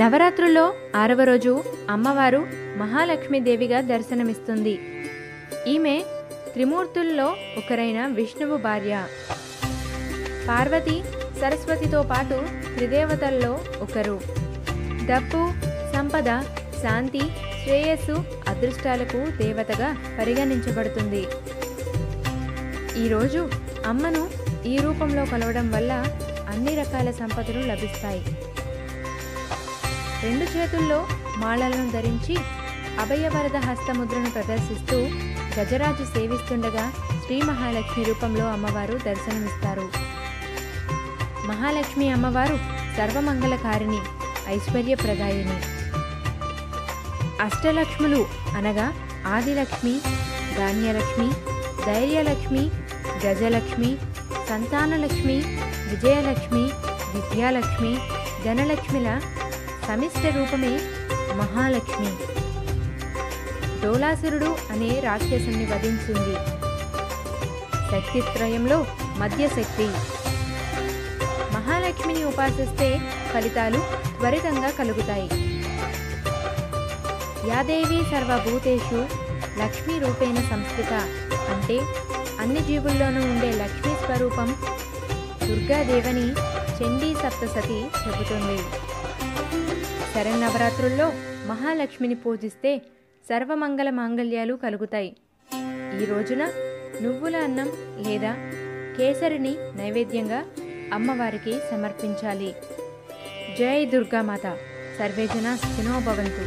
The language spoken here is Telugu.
నవరాత్రుల్లో ఆరవ రోజు అమ్మవారు మహాలక్ష్మీదేవిగా దర్శనమిస్తుంది. ఈమె త్రిమూర్తుల్లో ఒకరైన విష్ణువు భార్య. పార్వతి సరస్వతితో పాటు త్రిదేవతల్లో ఒకరు. డబ్బు సంపద శాంతి శ్రేయస్సు అదృష్టాలకు దేవతగా పరిగణించబడుతుంది. ఈరోజు అమ్మను ఈ రూపంలో కొలవడం వల్ల అన్ని రకాల సంపదలు లభిస్తాయి. రెండు చేతుల్లో మాలలను ధరించి అభయవరద హస్తముద్రను ప్రదర్శిస్తూ గజరాజు సేవిస్తుండగా శ్రీ మహాలక్ష్మి రూపంలో అమ్మవారు దర్శనమిస్తారు. మహాలక్ష్మి అమ్మవారు సర్వమంగళకారిణి ఐశ్వర్యప్రదాయిని. అష్టలక్ష్ములు అనగా ఆదిలక్ష్మి ధాన్యలక్ష్మి ధైర్యలక్ష్మి గజలక్ష్మి సంతానలక్ష్మి విజయలక్ష్మి విద్యాలక్ష్మి ధనలక్ష్మిల సమిష్ట రూపమే మహాలక్ష్మి. డోలాసురుడు అనే రాక్షసుని వధించింది. శక్తిత్రయంలో మధ్యశక్తి. మహాలక్ష్మిని ఉపాసిస్తే ఫలితాలు త్వరితంగా కలుగుతాయి. యాదేవి సర్వభూతేషు లక్ష్మీ రూపేణ సంస్కృత అంటే అన్ని జీవుల్లోనూ ఉండే లక్ష్మీ స్వరూపం దుర్గాదేవని చండీ సప్తసతి చెబుతుంది. శరన్నవరాత్రుల్లో మహాలక్ష్మిని పూజిస్తే సర్వమంగళ మాంగళ్యాలు కలుగుతాయి. ఈ రోజున నువ్వుల అన్నం లేదా కేసరిని నైవేద్యంగా అమ్మవారికి సమర్పించాలి. జై దుర్గామాత. సర్వేజన సుఖినో భవంతు.